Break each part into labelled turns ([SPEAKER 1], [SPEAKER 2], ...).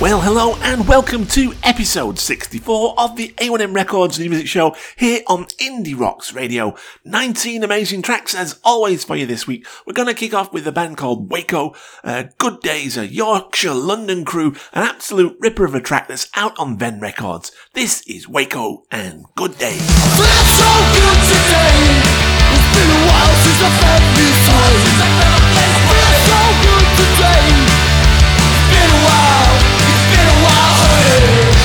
[SPEAKER 1] Well, hello and welcome to episode 64 of the A1M Records New Music Show here on Indie Rocks Radio. 19 amazing tracks as always for you this week. We're going to kick off with a band called Waco, uh, Good Days, a Yorkshire London crew, an absolute ripper of a track that's out on Ven Records. This is Waco and Good Days.
[SPEAKER 2] It's been a while since I felt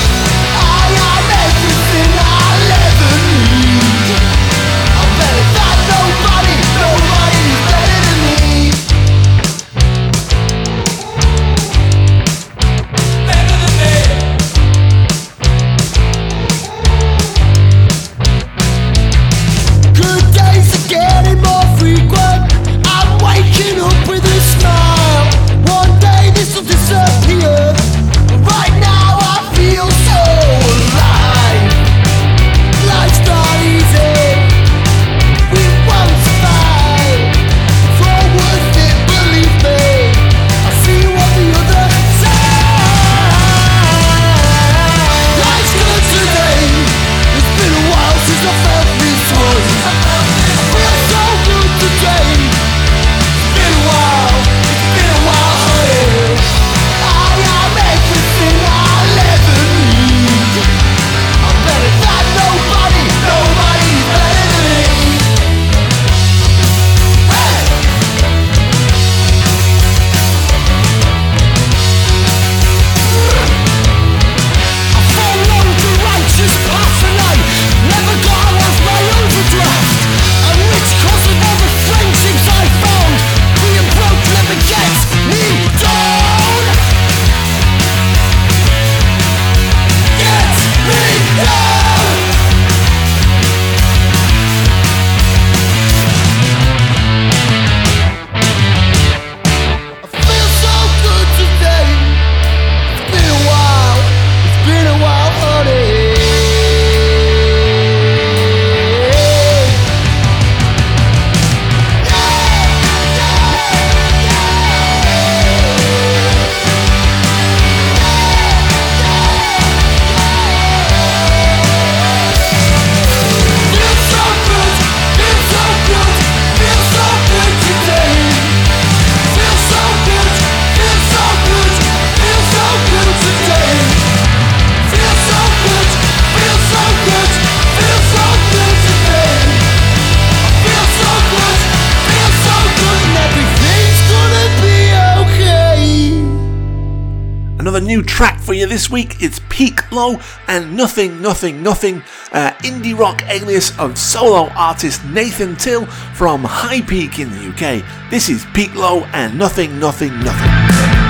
[SPEAKER 2] this
[SPEAKER 1] week. It's Peak Low and Nothing, Nothing, Nothing, uh, indie rock alias of solo artist Nathan Till from High Peak in the UK. This is Peak Low and Nothing, Nothing, Nothing.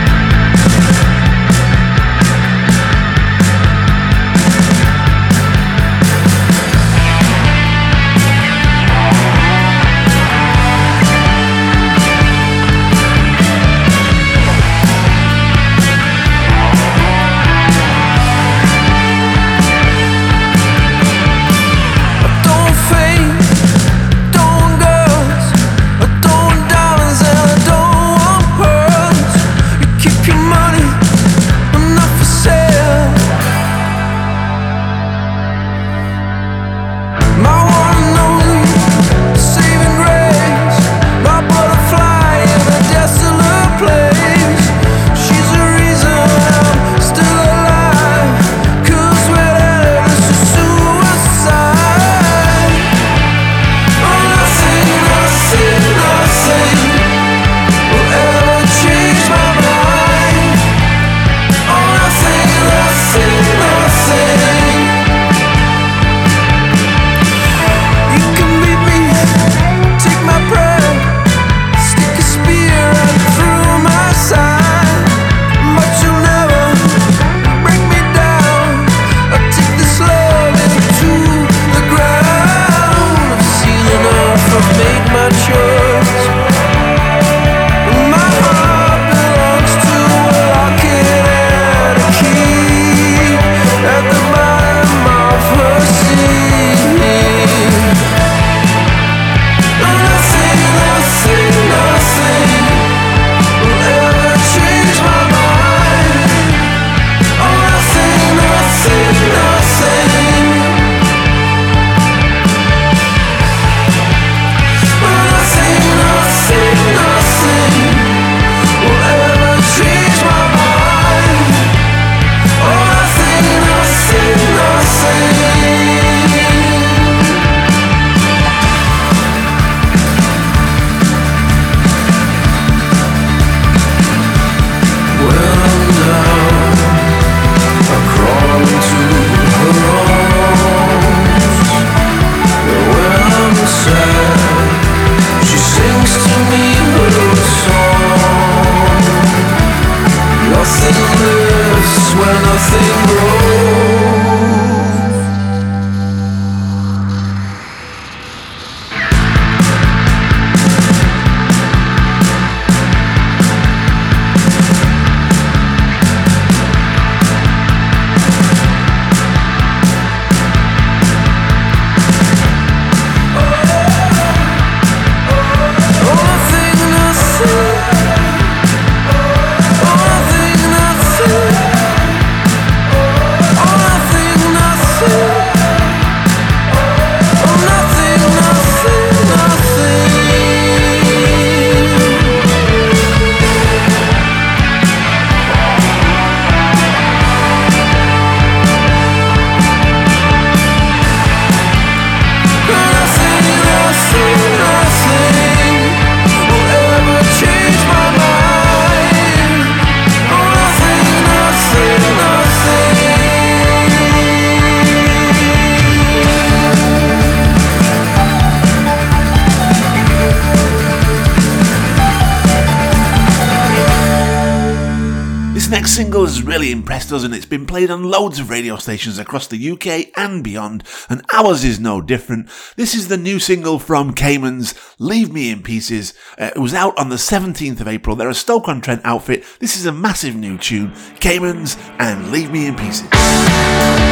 [SPEAKER 3] It's been played on loads of radio stations across the UK and beyond, and ours is no different. This is the new single from Camens, Leave Me in Pieces. Uh, it was out on the 17th of April. They're a Stoke-on-Trent outfit. This is a massive new tune, Camens and Leave Me in Pieces.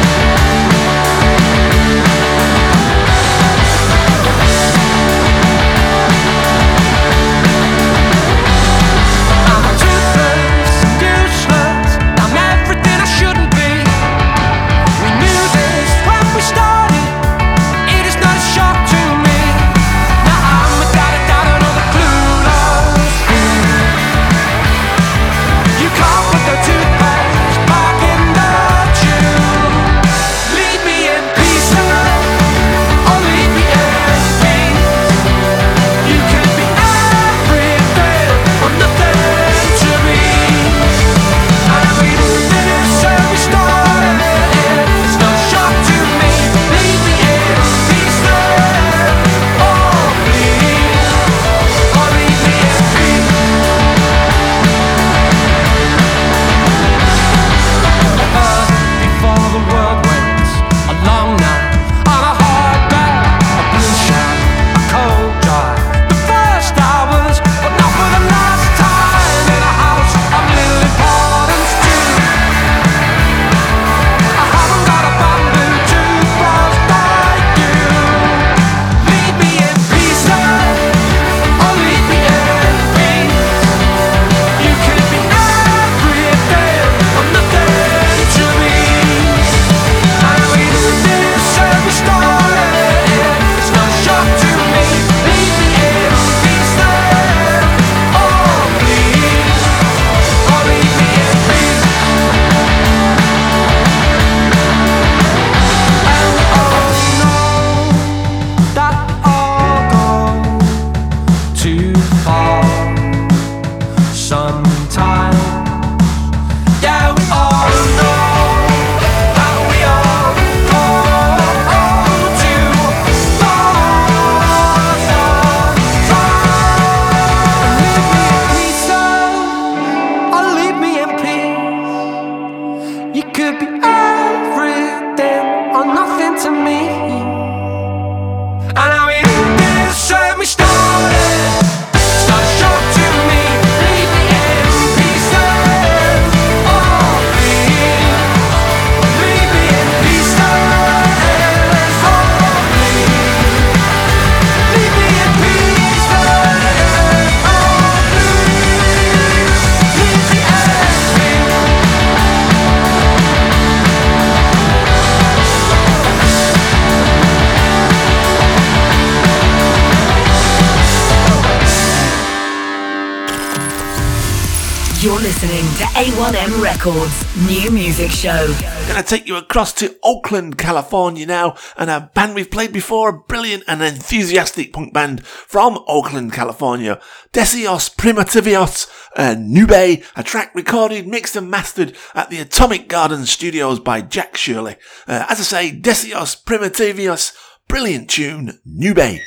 [SPEAKER 4] A1M Records new music show.
[SPEAKER 3] Gonna take you across to Oakland, California now, and a band we've played before, a brilliant and enthusiastic punk band from Oakland, California. Deseos Primitivos uh, Nube, a track recorded, mixed and mastered at the Atomic Garden Studios by Jack Shirley. Uh, as I say, Deseos Primitivos, brilliant tune, Nube.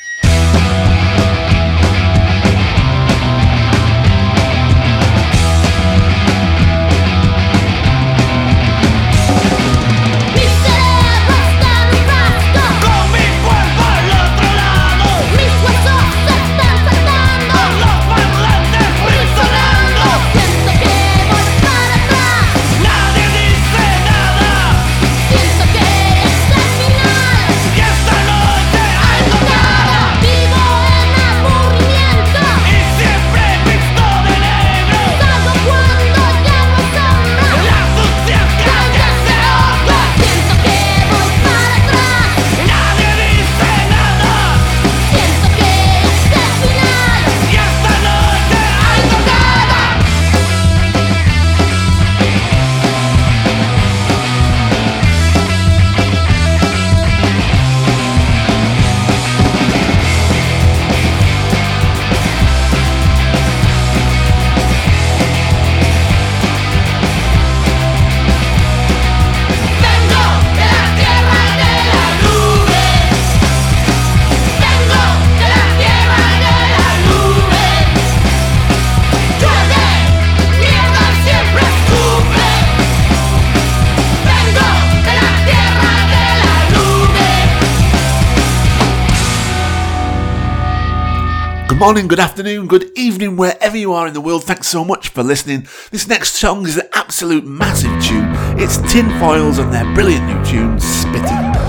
[SPEAKER 5] Good morning, good afternoon, good evening, wherever you are in the world. Thanks so much for listening. This next song is an absolute massive tune. It's Tin Foils and their brilliant new tune, Spitting.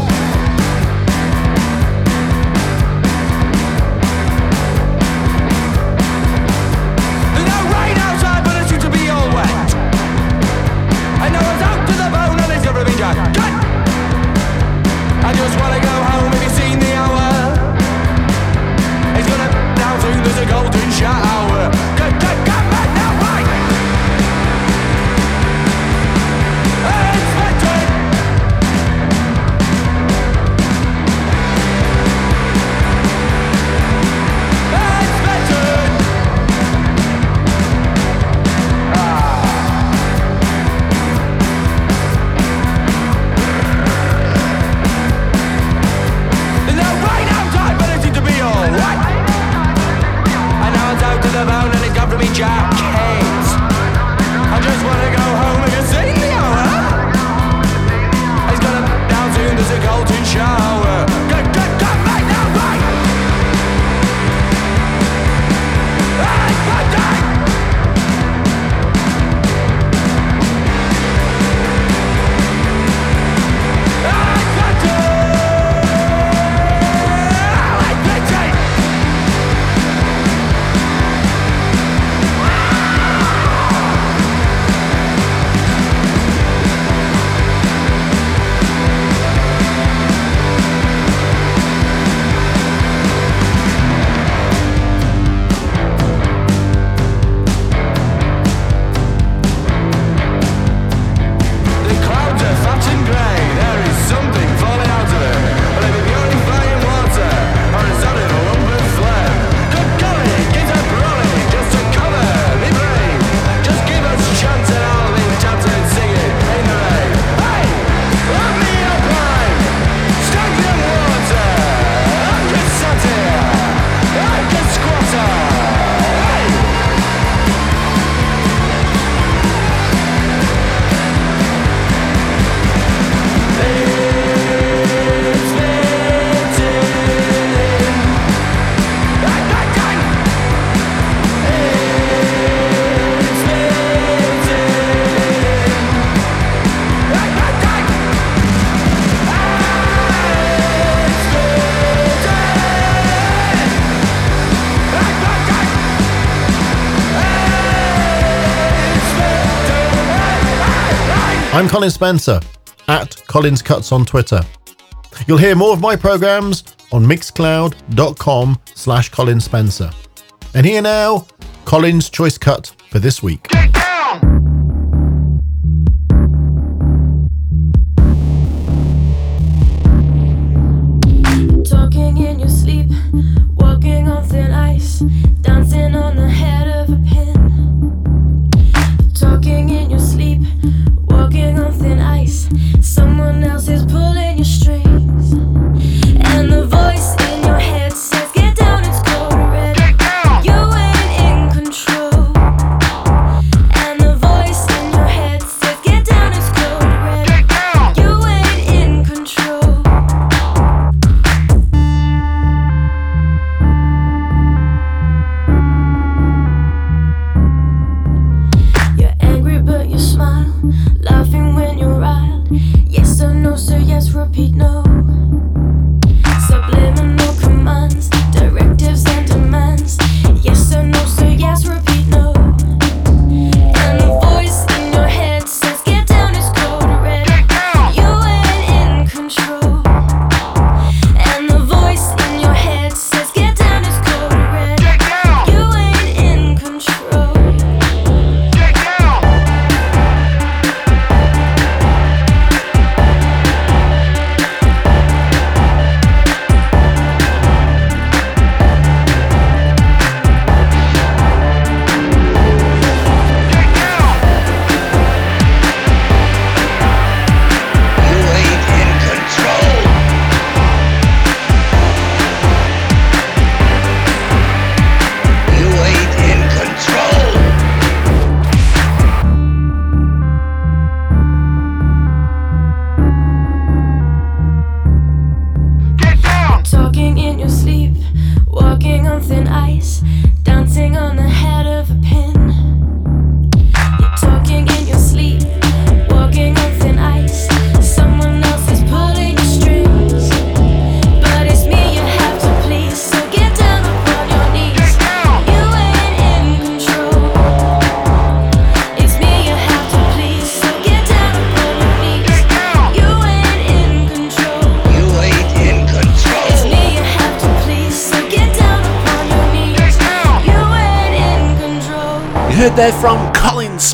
[SPEAKER 6] I'm Colin Spencer at Collins Cuts on Twitter. You'll hear more of my programs on mixcloud.com slash Colin Spencer. And here now, Colin's choice cut for this week. Talking in your sleep, walking on thin ice,
[SPEAKER 1] dancing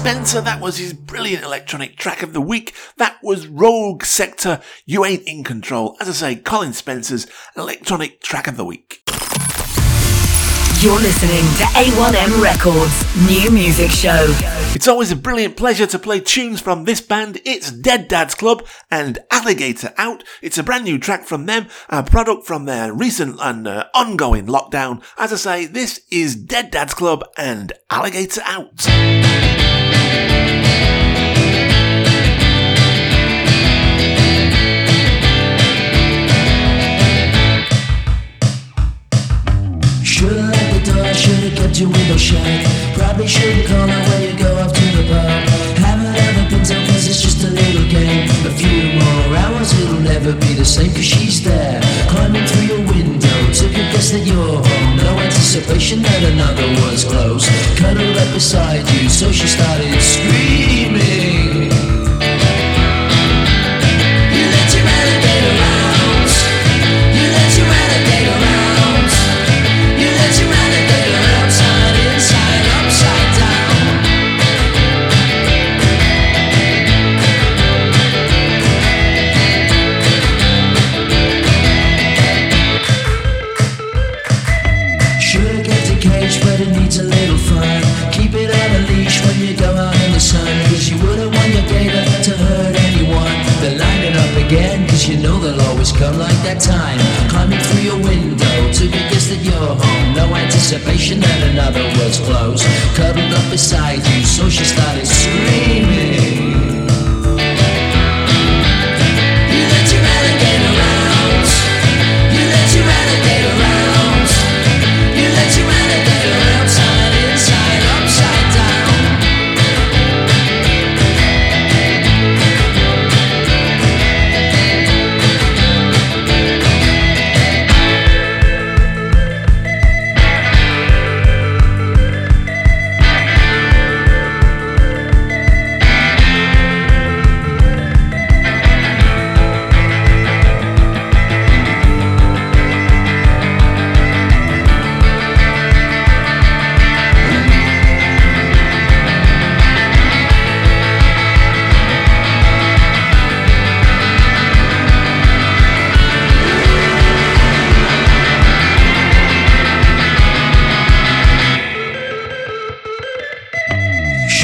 [SPEAKER 1] Spencer. That was his brilliant electronic track of the week. That was Rogue Sector. You ain't in control. As I say, Colin Spencer's electronic track of the week.
[SPEAKER 4] You're listening to A1M Records New Music Show.
[SPEAKER 1] It's always a brilliant pleasure to play tunes from this band. It's Dead Dad's Club and Alligator Out. It's a brand new track from them, a product from their recent and uh, ongoing lockdown. As I say, this is Dead Dad's Club and Alligator Out.
[SPEAKER 7] Your window shut. Probably shouldn't call her when you go off to the pub. Haven't ever been so cause it's just a little game. A few more hours, it'll never be the same cause she's there. Climbing through your window, took a guess that you're home. No anticipation that another was close. Cuddled up beside you, so she started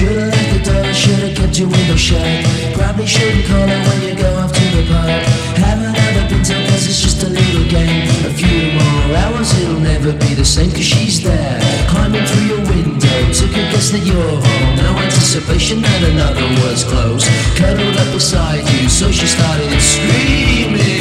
[SPEAKER 7] Should've locked the door, should've kept your window shut. Probably shouldn't call her when you go off to the pub. Have another been cause it's just a little game. A few more hours, it'll never be the same cause she's there. Climbing through your window, took a guess that you're home. No anticipation that another was close. Cuddled up beside you, so she started screaming.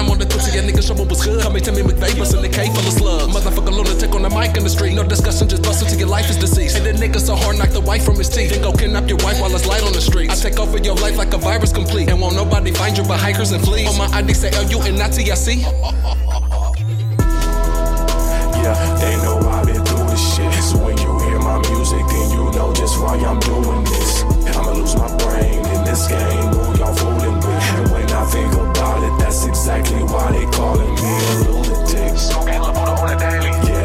[SPEAKER 8] I
[SPEAKER 9] bomb on the pussy, a nigga show what was good. Call me Timmy McVeigh, bustin' the K full of slugs. Motherfucker lunatic on the mic in the street. No discussion, just bust until your life is deceased. And the nigga so hard, knock the wife from his teeth. Then go kidnap your wife while it's light on the street. I take over your life like a virus complete. And won't nobody find you but hikers and fleas. On my ID say L-U and not T-I-C.
[SPEAKER 10] Yeah, they know I've been through this shit. So when you hear my music, then you know just why I'm doing this. I'ma lose my brain in this game. Who y'all fooling with? And when I think about that's exactly why they calling me a lunatic. Smoking on the daily. Yeah,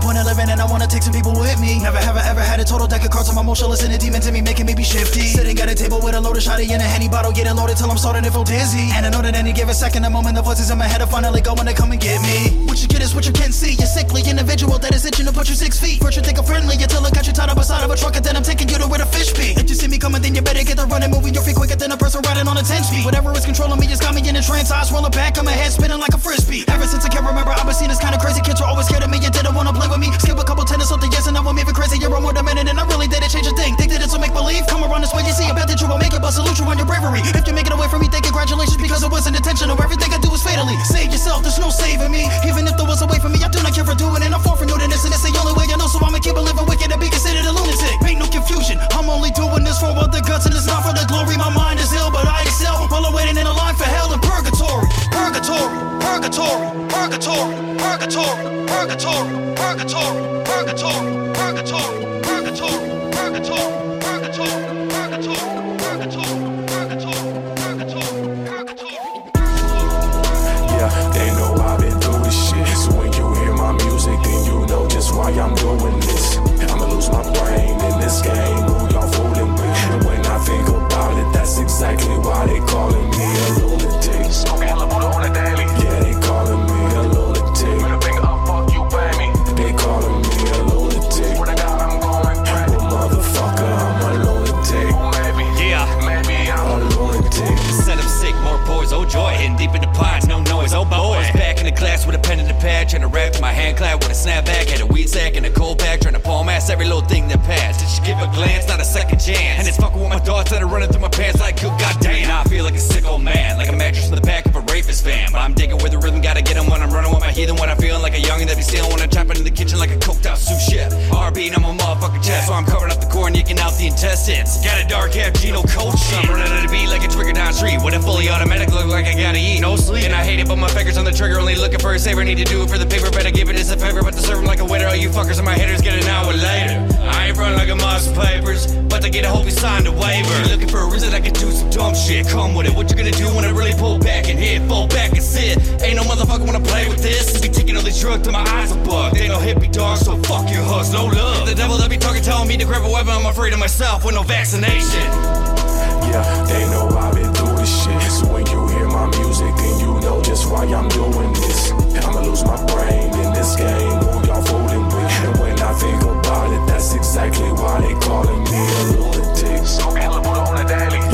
[SPEAKER 11] point of living, and I wanna take some people with me. Never have I ever had a total deck of cards, so my motionless and a demon to me, making me be shifty. Sitting at a table with a loaded shotty and a henny bottle, getting loaded till I'm starting to feel dizzy. And I know that any given second, the moment the voices in my head are finally going to come and get me. What you get is what you can see. You're sickly individual that is itching to put you six feet. First you think I'm friendly until I got you tied up beside of a truck, and then I'm taking you to where the fish be. If you see me coming, then you better get the running, moving your feet quicker than a person riding on a 10 speed. Whatever is controlling me just got me in a trance. I swirl back, I'm head spinning like a frisbee. Ever since I can remember, I've been seen as kind of crazy. Kids were always scared of me and didn't wanna play with me. Skip a couple tennis, something yes, and now I'm even crazier. I'm more minute, and I really didn't change a thing. Think that it's a make believe. Come around this way, you see, I bet that you won't make it, but salute you on your bravery. If you make it away from me, then congratulations because it wasn't intentional. Everything I do is fatally. Save yourself, there's no saving me. Even if there was away from me, I do not care for doing it. I'm far from new to this, and it's the only way I know, so I'ma keep it living wicked and be considered a lunatic. Ain't no confusion. I'm only doing this for all the guts, and it's not for the glory. My mind is ill, but I excel while I'm waiting in a line for hell and purgatory. Purgatory, purgatory, purgatory, purgatory, purgatory, purgatory,
[SPEAKER 10] Yeah, they know I've been through this shit. So when you hear my music, then you know just why I'm doing this.
[SPEAKER 12] Heathen, when I'm feeling like a youngin' that be stealing when I'm chopping in the kitchen like a coked out the intestines. Got a dark half Gino shit. I'm running at a beat like a trigger down street with a fully automatic look like I gotta eat. No sleep. And I hate it, but my fingers on the trigger, only looking for a saver. Need to do it for the paper, better give it as a favor. But to serve 'em like a waiter, all you fuckers and my haters get an hour later. I ain't run like a moss papers, but they get a hope you signed a waiver. You looking for a reason I can do some dumb shit. Come with it. What you gonna do when I really pull back and hit? Fall back and sit. Ain't no motherfucker wanna play with this. Be taking all these drugs till my eyes are bugged. They no hippie dog, so fuck your huss, no love. The devil that be talking, telling me to grab a weapon. I'm afraid of myself with no vaccination.
[SPEAKER 10] Yeah, they know I've been through this shit. So when you hear my music, then you know just why I'm doing this. I'ma lose my brain in this game. Who y'all fooling with? And when I think about it, that's exactly why they calling me a lunatic. Smoking hella Buddha on a daily.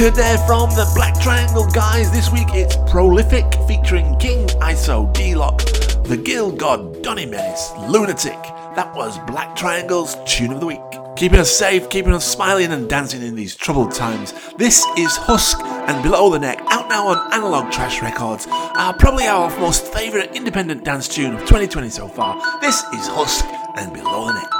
[SPEAKER 1] Heard there from the Black Triangle guys. This week it's Prolifik featuring King Iso D Lock, the Gill God Donnie Menace, Lunatic. That was Black Triangle's tune of the week. Keeping us safe, keeping us smiling and dancing in these troubled times. This is Husk and Below the Neck, out now on Analog Trash Records. Uh, probably our most favourite independent dance tune of 2020 so far. This is Husk and Below the Neck.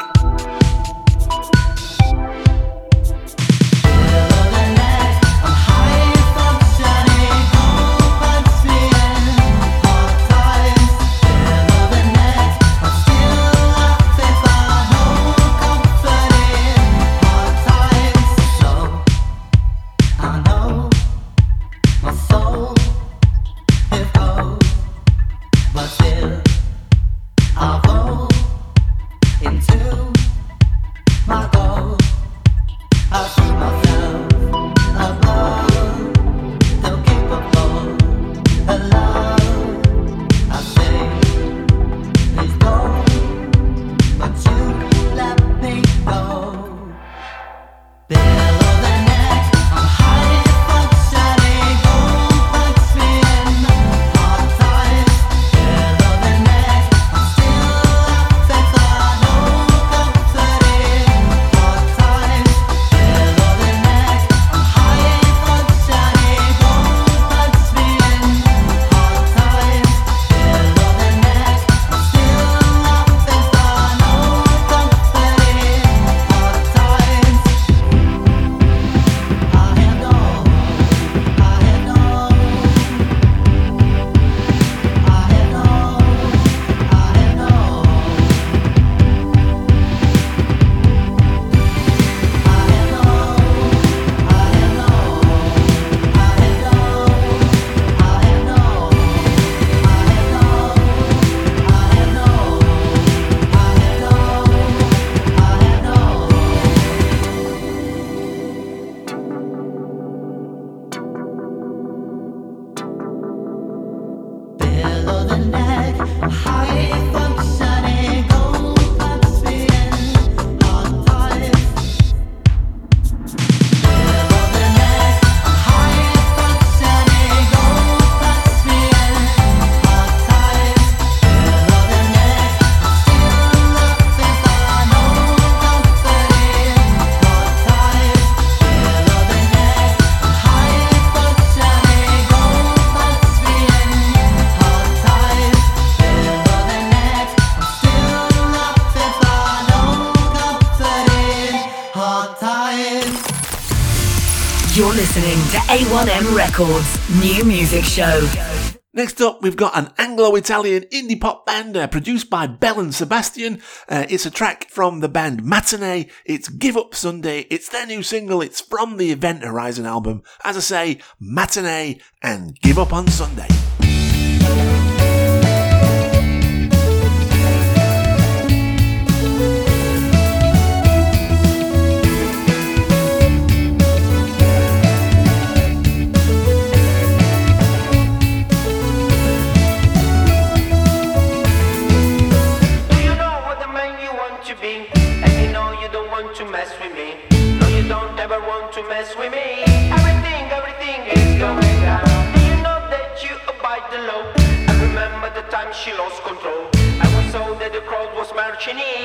[SPEAKER 4] Records New Music Show.
[SPEAKER 13] Next up, we've got an Anglo Italian indie pop band uh, produced by Belle and Sebastian. Uh, it's a track from the band Matinee. It's Give Up Sunday. It's their new single. It's from the Event Horizon album. As I say, Matinee and Give Up on Sunday.
[SPEAKER 1] Cheney.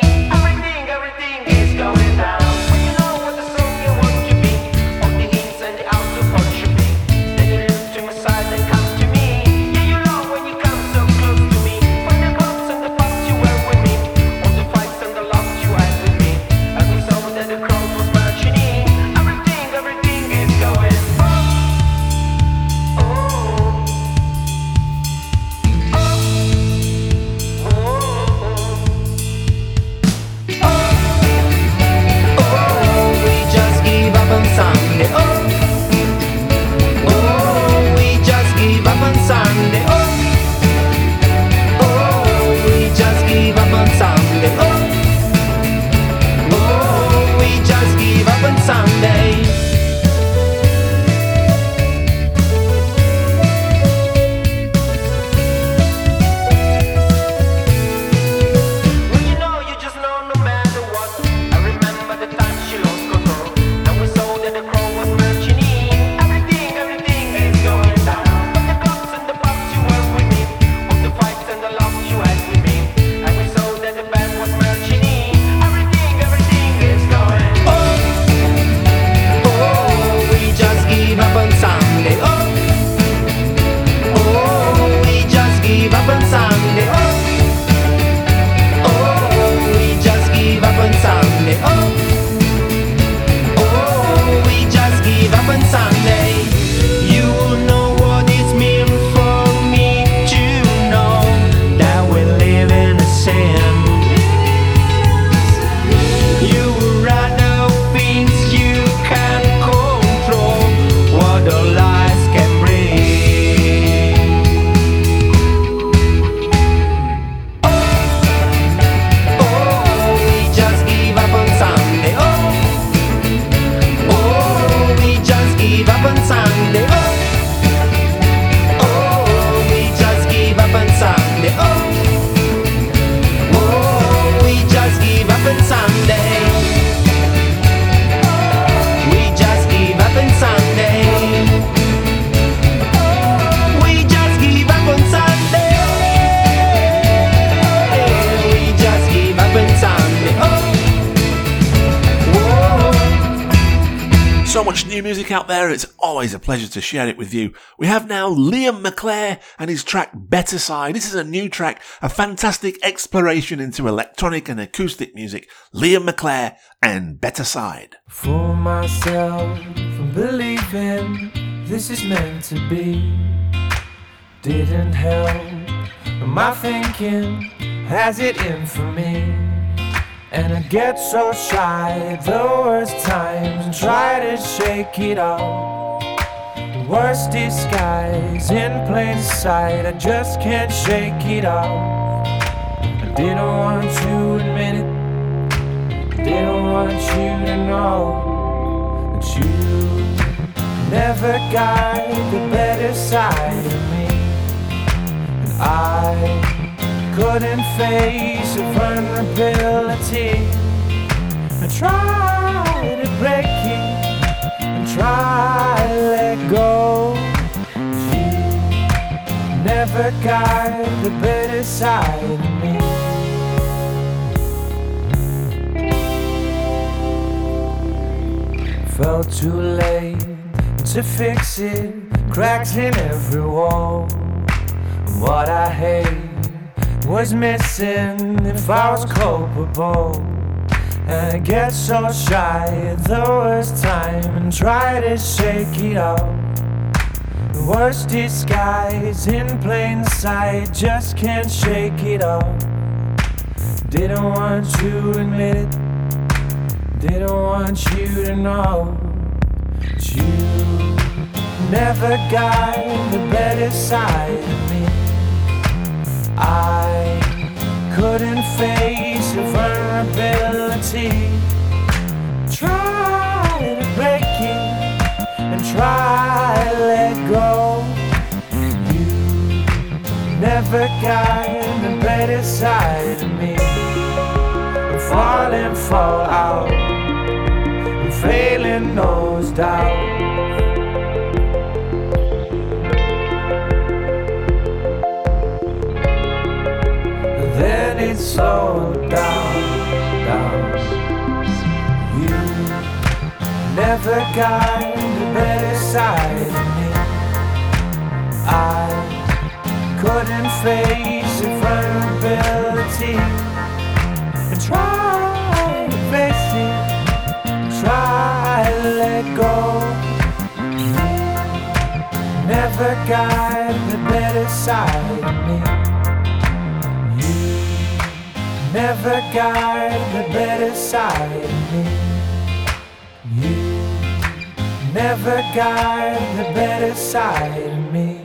[SPEAKER 1] Pleasure to share it with you. We have now Liam Mclaire and his track Better Side. This is a new track, a fantastic exploration into electronic and acoustic music. Liam Mclaire and Better Side.
[SPEAKER 14] Fool myself from believing this is meant to be. Didn't help my thinking has it in for me. And I get so shy at the worst times and try to shake it off. Worst disguise in plain sight, I just can't shake it off. I didn't want to admit it, I didn't want you to know that you never got the better side of me. And I couldn't face a vulnerability. I tried to break it try let go. You never got the better side of me. Felt too late to fix it, cracks in every wall. What I hate was missing if I was culpable. And I get so shy at the worst time and try to shake it off. The worst disguise in plain sight, just can't shake it off. Didn't want you to admit it, didn't want you to know that you never got the better side of me. I couldn't face your vulnerability. Try to break it and try to let go. You never got the better side of me. I'm falling, fall out, and failing nose down. Then down, down. You never got the better side of me. I couldn't face the vulnerability and try to face it, try to let go. Never got the better side of me. Never got the better side of me. You never got the better side of me.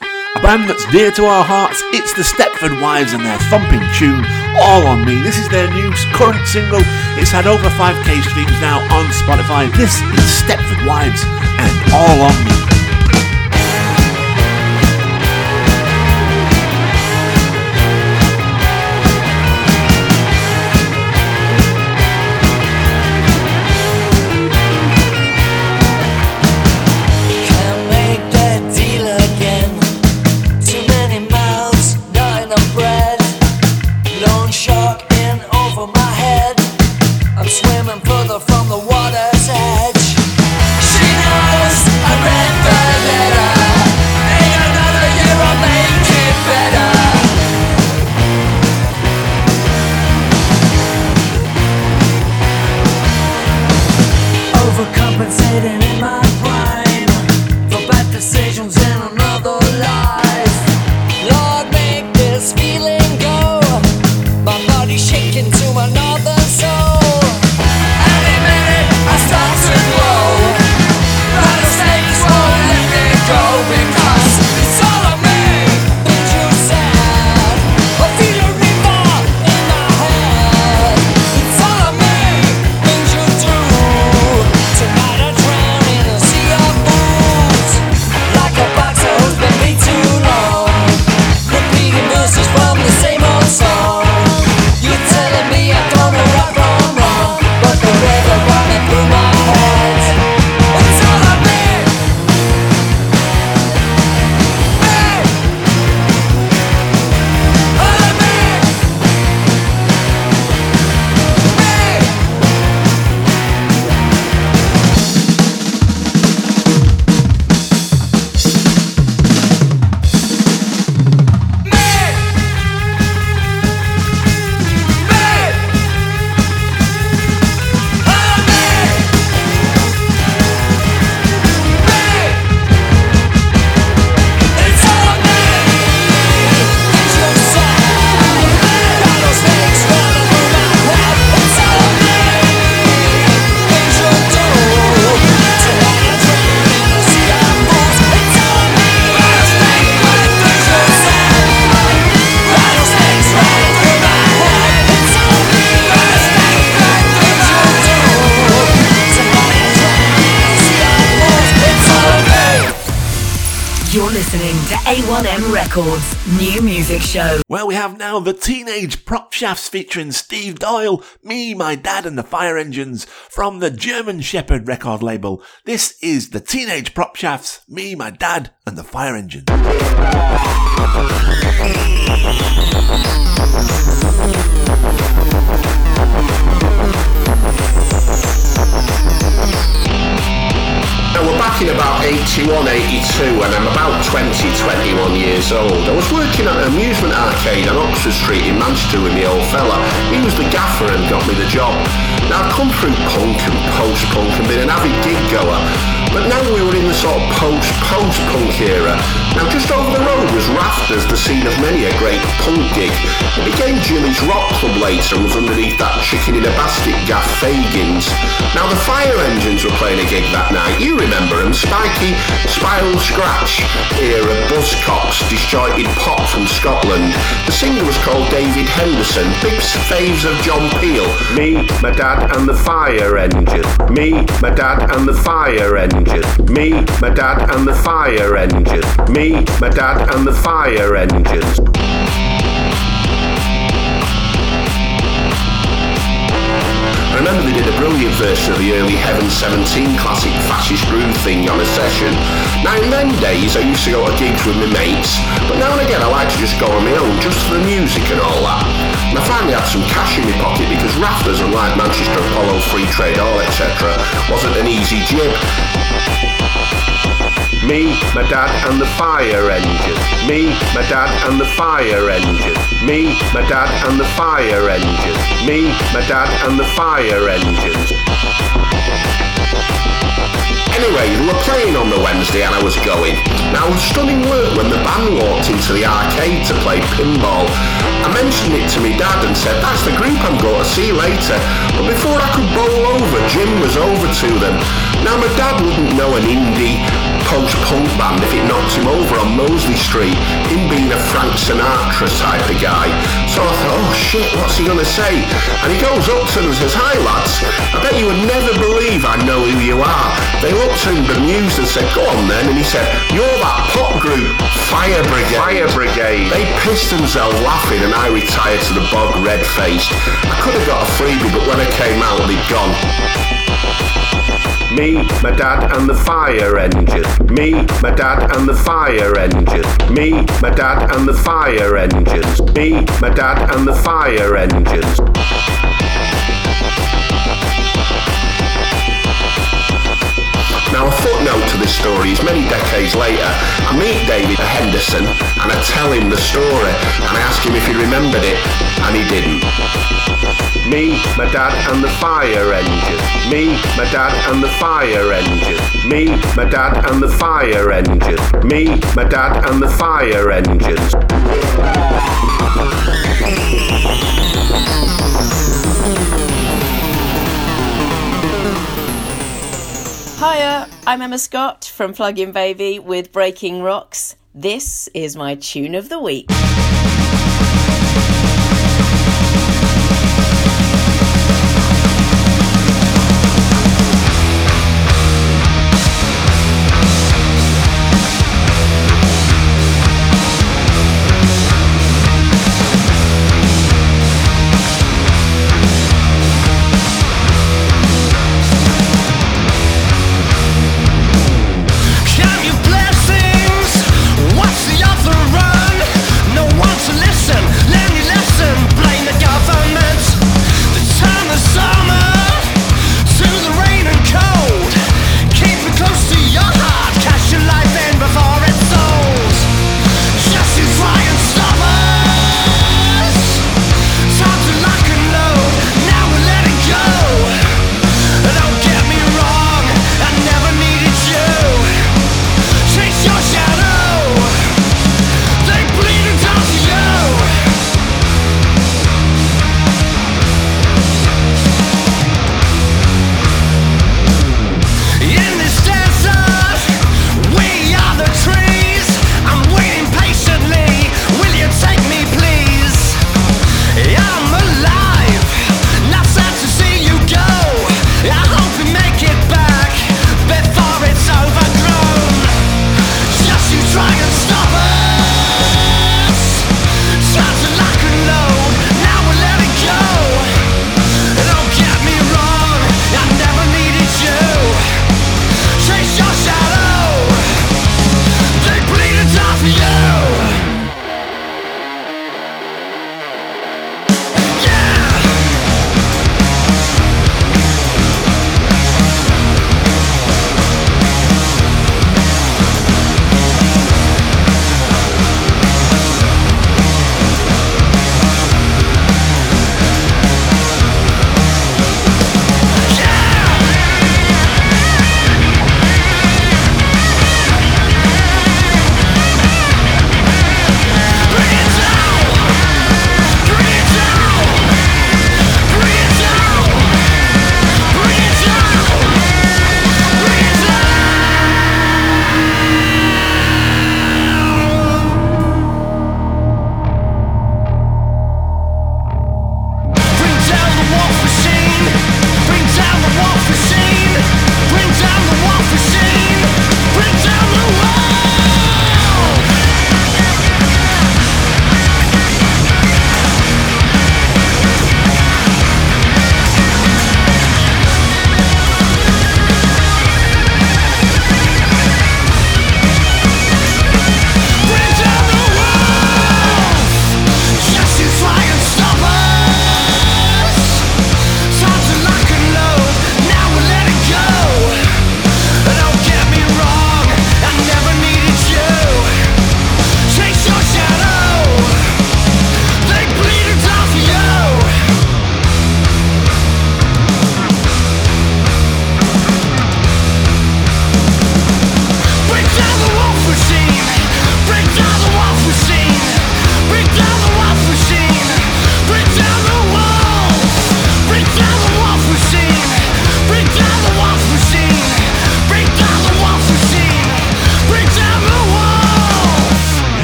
[SPEAKER 1] A band that's dear to our hearts, it's the Stepford Wives and their thumping tune, All On Me. This is their new current single. It's had over 5k streams now on Spotify. This is Stepford Wives and All On Me.
[SPEAKER 4] Show.
[SPEAKER 1] Well, we have now the Teenage Prop Shafts featuring Steve Doyle, me, my dad, and the Fire Engines from the German Shepherd record label. This is the Teenage Prop Shafts, me, my dad, and the Fire Engines.
[SPEAKER 15] Back about 81, 82 and I'm about 20, 21 years old. I was working at an amusement arcade on Oxford Street in Manchester with my old fella. He was the gaffer and got me the job. Now I've come through punk and post-punk and been an avid gig goer. But now we were in the sort of post-post-punk era. Now just over the road was Rafters, the scene of many a great punk gig. It became Jimmy's Rock Club later and was underneath that chicken in a basket gaff Fagins. Now the Fire Engines were playing a gig that night. You remember them, spiky, spiral scratch era buzzcocks, disjointed pop from Scotland. The singer was called David Henderson, big faves of John Peel. Me, my dad and the Fire Engine. Me, my dad and the Fire Engine. Me, my dad and the Fire Engine. Me, my dad and the Fire Engines. I remember they did a brilliant version of the early Heaven 17 classic fascist groove thing on a session. Now in them days I used to go to gigs with my mates, but now and again I like to just go on my own just for the music and all that. And I finally had some cash in my pocket because Rafters, unlike Manchester Apollo, Free Trade Hall, etc., wasn't an easy jib. Me, my dad and the fire engine. Me, my dad and the fire engine. Me, my dad and the fire engine. Me, my dad and the fire engines. Anyway, they were playing on the Wednesday and I was going. Now, stunning work when the band walked into the arcade to play pinball. I mentioned it to my dad and said, that's the group I'm going to see later. But before I could bowl over, Jim was over to them. Now, my dad wouldn't know an indie post-punk band if it knocked him over on Mosley Street, him being a Frank Sinatra type of guy. So I thought, oh shit, what's he gonna say? And he goes up to them and says, hi lads, I bet you would never believe I know who you are. They looked at him bemused and said, go on then. And he said, you're that pop group, Fire Brigade. Fire Brigade. They pissed themselves laughing and I retired to the bog red-faced. I could have got a freebie, but when I came out, they'd gone. Me, my dad and the fire engine. Me, my dad and the fire engine. Me, my dad and the fire engines. Me, my dad and the fire engines. Now, a footnote to this story is many decades later, I meet David Henderson and I tell him the story and I ask him if he remembered it, and he didn't. Me, my dad and the fire engine. Me, my dad and the fire engine. Me, my dad and the fire engine. Me, my dad and the fire engines.
[SPEAKER 16] Hiya, I'm Emma Scott from Plug-in Baby with Breaking Rocks. This is my tune of the week.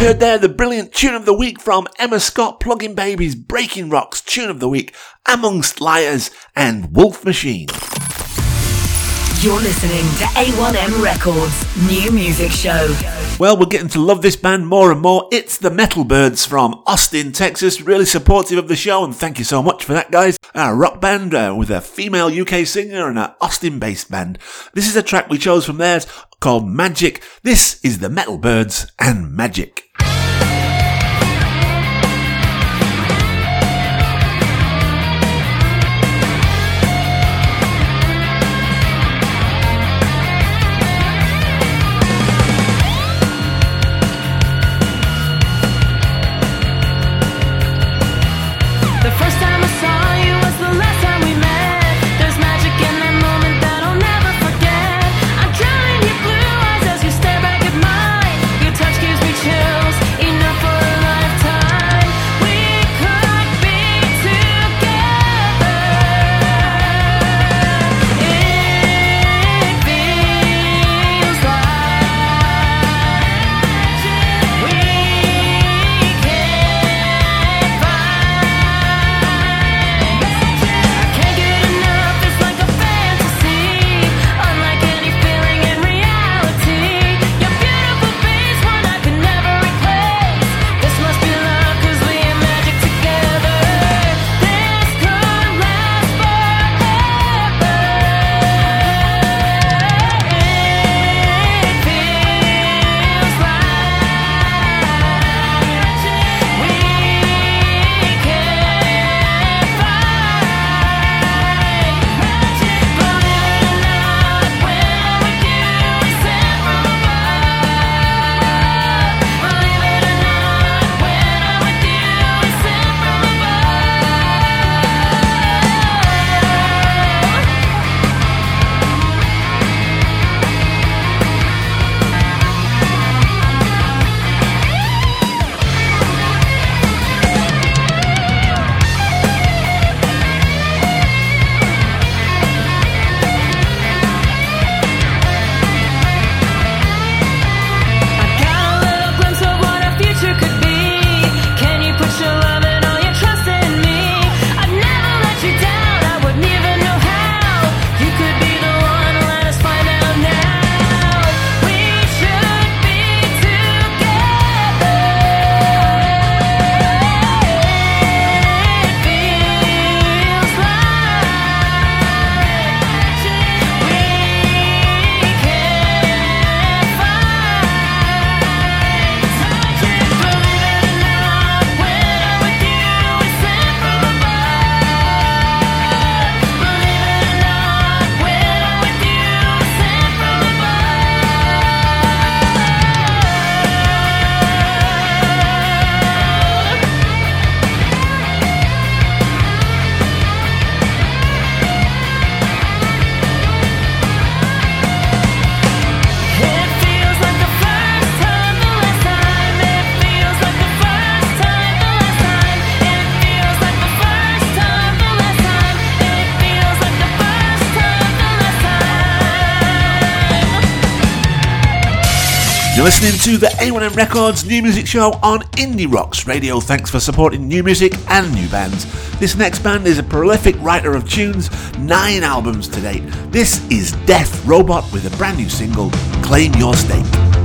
[SPEAKER 1] Heard there the brilliant tune of the week from Emma Scott, Plug-in Babies, Breaking Rocks, tune of the week, Amongst Liars, and Wolf Machine.
[SPEAKER 4] You're listening to A1M Records New Music Show.
[SPEAKER 1] Well, we're getting to love this band more and more. It's the Metal Byrds from Austin, Texas. Really supportive of the show, and thank you so much for that, guys. A rock band uh, with a female UK singer and an Austin based band. This is a track we chose from theirs called Magik. This is the Metal Byrds and
[SPEAKER 6] Magik.
[SPEAKER 1] You're listening to the A1M Records New Music Show on Indie Rocks Radio. Thanks for supporting new music and new bands. This next band is a prolific writer of tunes, nine albums to date. This is Def Robot with a brand new single, Claim Your Stake.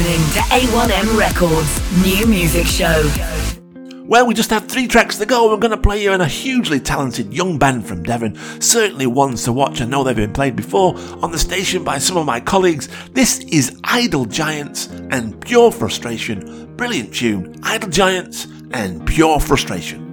[SPEAKER 4] listening to A1M Records New Music Show.
[SPEAKER 17] Well, we just have three tracks to go. We're going to play you in a hugely talented young band from Devon. Certainly ones to watch. I know they've been played before on the station by some of my colleagues. This is Idol Giants and Pure Frustration. Brilliant tune. Idol Giants and Pure Frustration.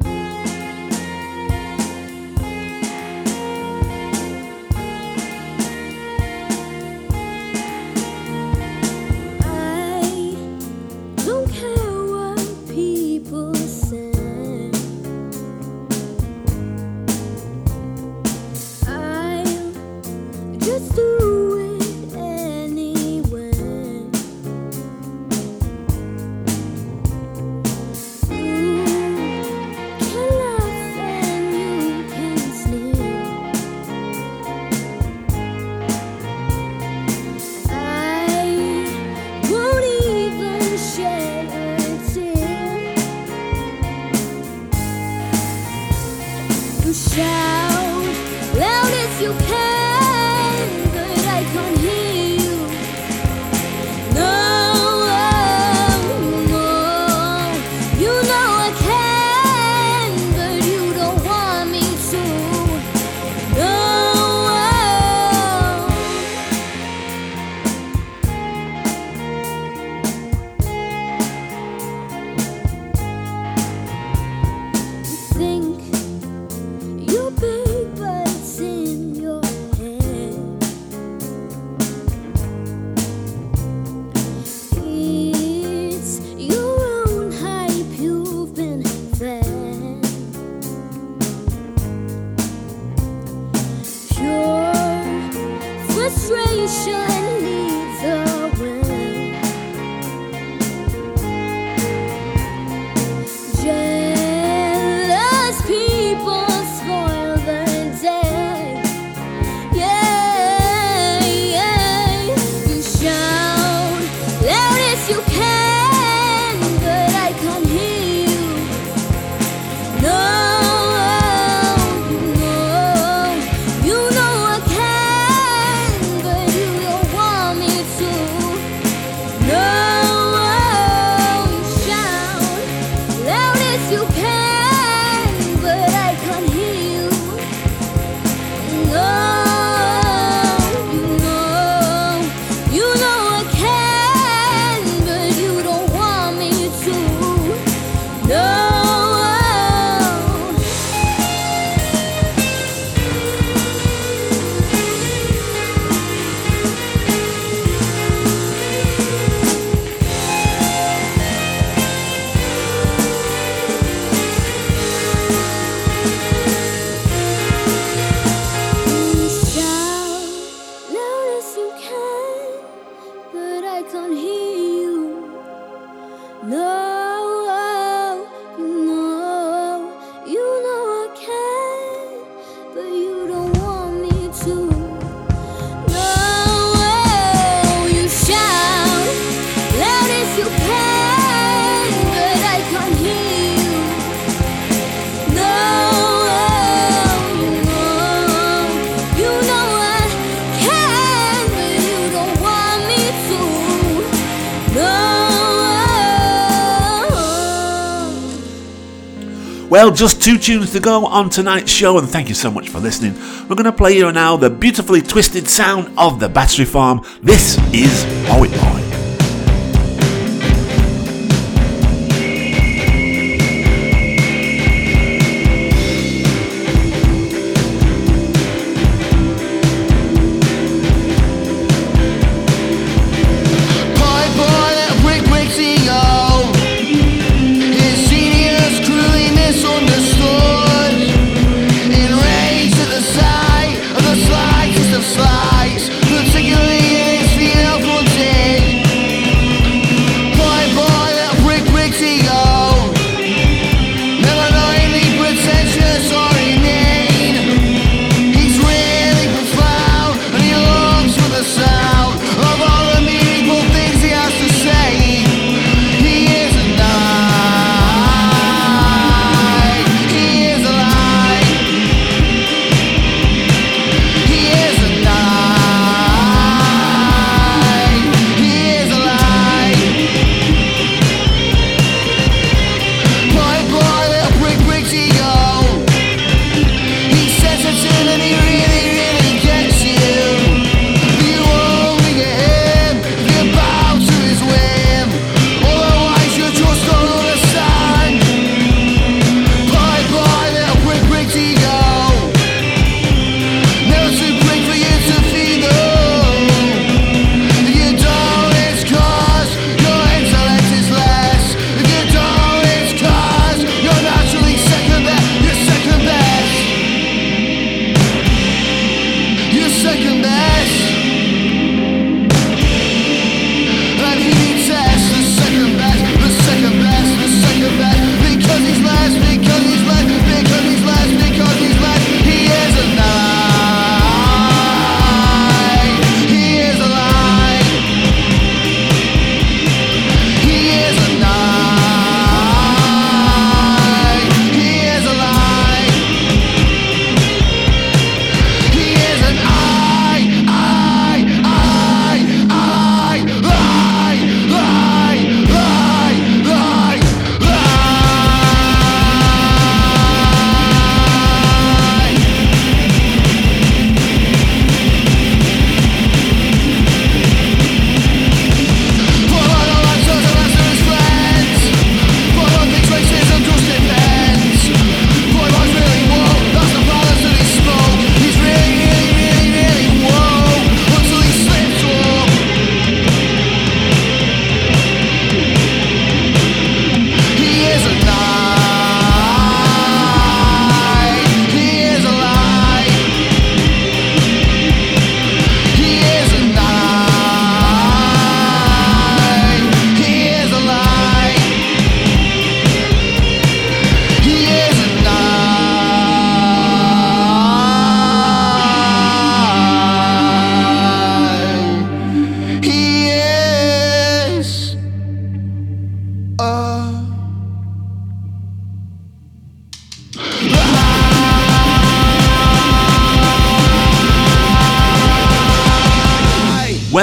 [SPEAKER 17] Well, just two tunes to go on tonight's show, and thank you so much for listening. We're going to play you now the beautifully twisted sound of the Battery Farm. This is Poet Boy.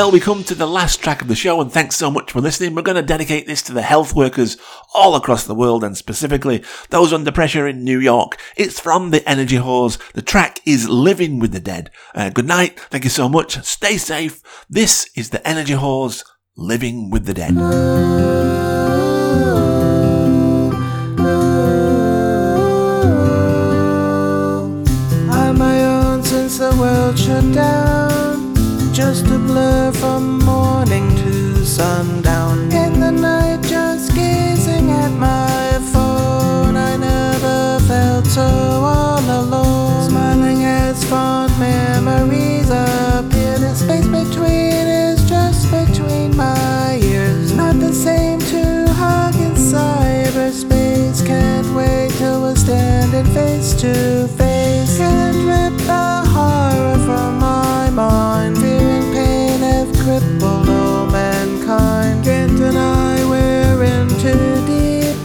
[SPEAKER 1] Well, we come to the last track of the show, and thanks so much for listening. We're going to dedicate this to the health workers all across the world, and specifically those under pressure in New York. It's from the Energy Whores. The track is Living with the Dead. Uh, good night. Thank you so much. Stay safe. This is the Energy Whores Living with the Dead.
[SPEAKER 18] Shut down. Just a blur from morning to sundown. In the night, just gazing at my phone. I never felt so all alone. Smiling as fond memories appear. The space between is just between my ears. Not the same to hug in cyberspace. Can't wait till we're standing face to face. Can't rip the horror from my mind. Crippled all mankind. Can't deny we're in too deep.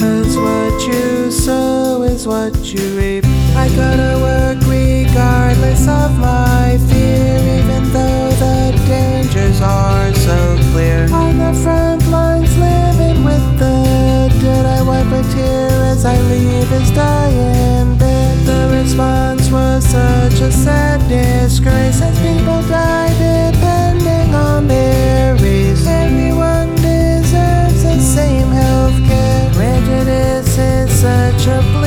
[SPEAKER 18] Cause what you sow is what you reap. I gotta work regardless of my fear, even though the dangers are so clear. On the front lines, living with the dead, I wipe a tear as I leave his dying bed. The response was such a sad disgrace as people die is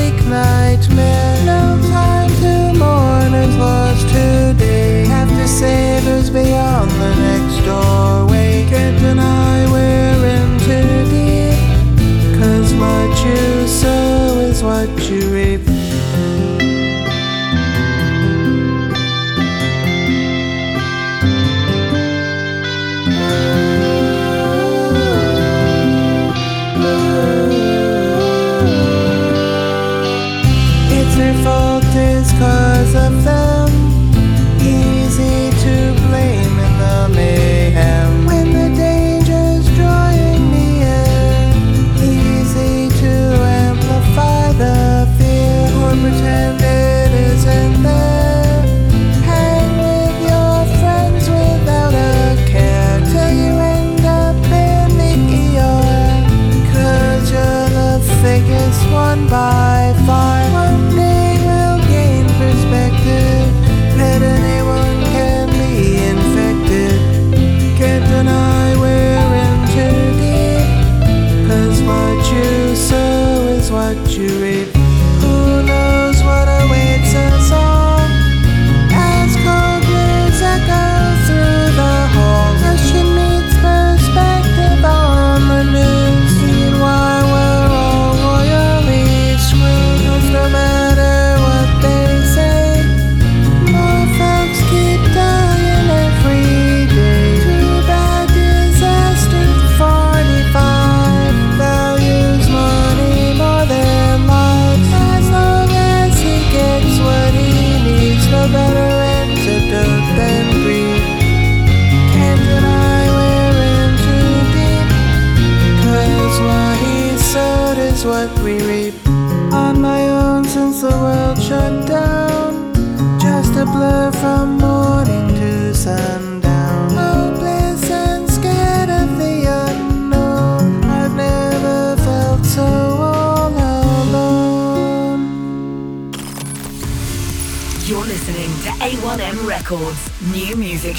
[SPEAKER 18] pretend